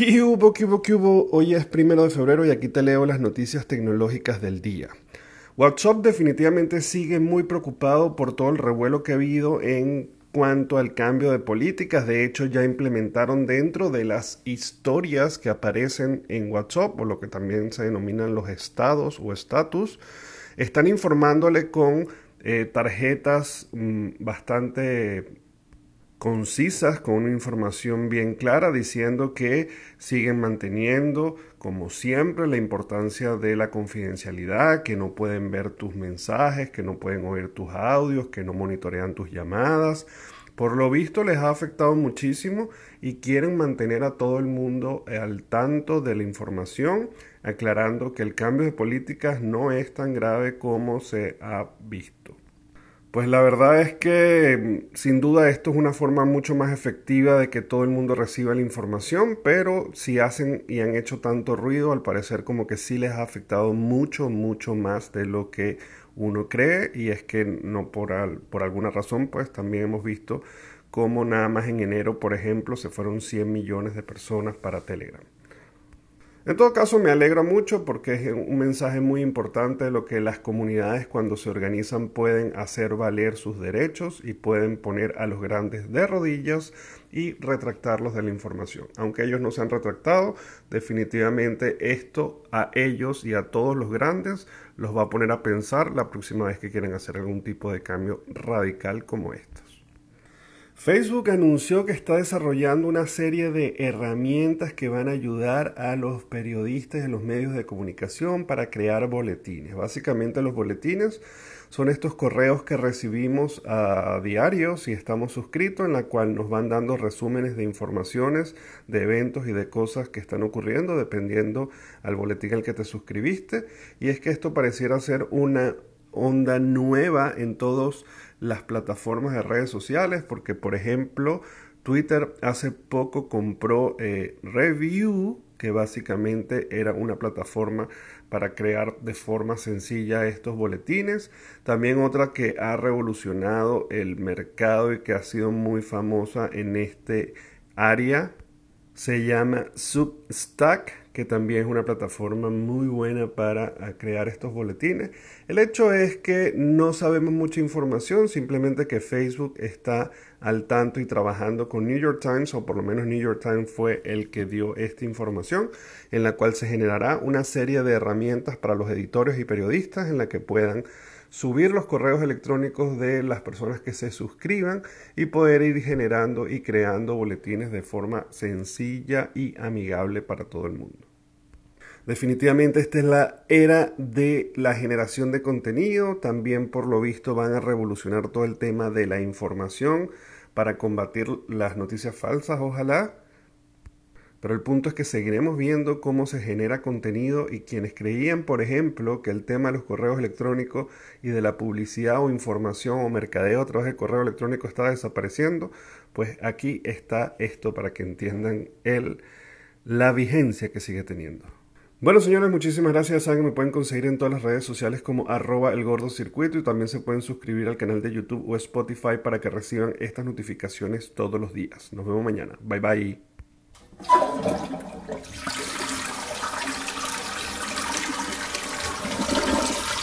¿Qué hubo, hubo, hubo? Hoy es primero de febrero y aquí te leo las noticias tecnológicas del día. WhatsApp definitivamente sigue muy preocupado por todo el revuelo que ha habido en cuanto al cambio de políticas. De hecho, ya implementaron dentro de las historias que aparecen en WhatsApp, o lo que también se denominan los estados o estatus, están informándole con eh, tarjetas mm, bastante concisas, con una información bien clara, diciendo que siguen manteniendo, como siempre, la importancia de la confidencialidad, que no pueden ver tus mensajes, que no pueden oír tus audios, que no monitorean tus llamadas. Por lo visto les ha afectado muchísimo y quieren mantener a todo el mundo al tanto de la información, aclarando que el cambio de políticas no es tan grave como se ha visto. Pues la verdad es que sin duda esto es una forma mucho más efectiva de que todo el mundo reciba la información, pero si hacen y han hecho tanto ruido, al parecer como que sí les ha afectado mucho, mucho más de lo que uno cree y es que no por, por alguna razón, pues también hemos visto cómo nada más en enero, por ejemplo, se fueron 100 millones de personas para Telegram. En todo caso, me alegra mucho porque es un mensaje muy importante de lo que las comunidades cuando se organizan pueden hacer valer sus derechos y pueden poner a los grandes de rodillas y retractarlos de la información. Aunque ellos no se han retractado, definitivamente esto a ellos y a todos los grandes los va a poner a pensar la próxima vez que quieren hacer algún tipo de cambio radical como estos. Facebook anunció que está desarrollando una serie de herramientas que van a ayudar a los periodistas en los medios de comunicación para crear boletines. Básicamente los boletines son estos correos que recibimos a diario si estamos suscritos, en la cual nos van dando resúmenes de informaciones, de eventos y de cosas que están ocurriendo dependiendo al boletín al que te suscribiste. Y es que esto pareciera ser una onda nueva en todas las plataformas de redes sociales, porque por ejemplo Twitter hace poco compró eh, Review, que básicamente era una plataforma para crear de forma sencilla estos boletines. También otra que ha revolucionado el mercado y que ha sido muy famosa en este área se llama Substack que también es una plataforma muy buena para ah, crear estos boletines. El hecho es que no sabemos mucha información, simplemente que Facebook está al tanto y trabajando con New York Times, o por lo menos New York Times fue el que dio esta información, en la cual se generará una serie de herramientas para los editores y periodistas en la que puedan subir los correos electrónicos de las personas que se suscriban y poder ir generando y creando boletines de forma sencilla y amigable para todo el mundo. Definitivamente esta es la era de la generación de contenido. También por lo visto van a revolucionar todo el tema de la información para combatir las noticias falsas, ojalá. Pero el punto es que seguiremos viendo cómo se genera contenido y quienes creían, por ejemplo, que el tema de los correos electrónicos y de la publicidad o información o mercadeo a través del correo electrónico está desapareciendo, pues aquí está esto para que entiendan el, la vigencia que sigue teniendo. Bueno, señores, muchísimas gracias. Que me pueden conseguir en todas las redes sociales como arroba el gordo circuito y también se pueden suscribir al canal de YouTube o Spotify para que reciban estas notificaciones todos los días. Nos vemos mañana. Bye bye. あっ!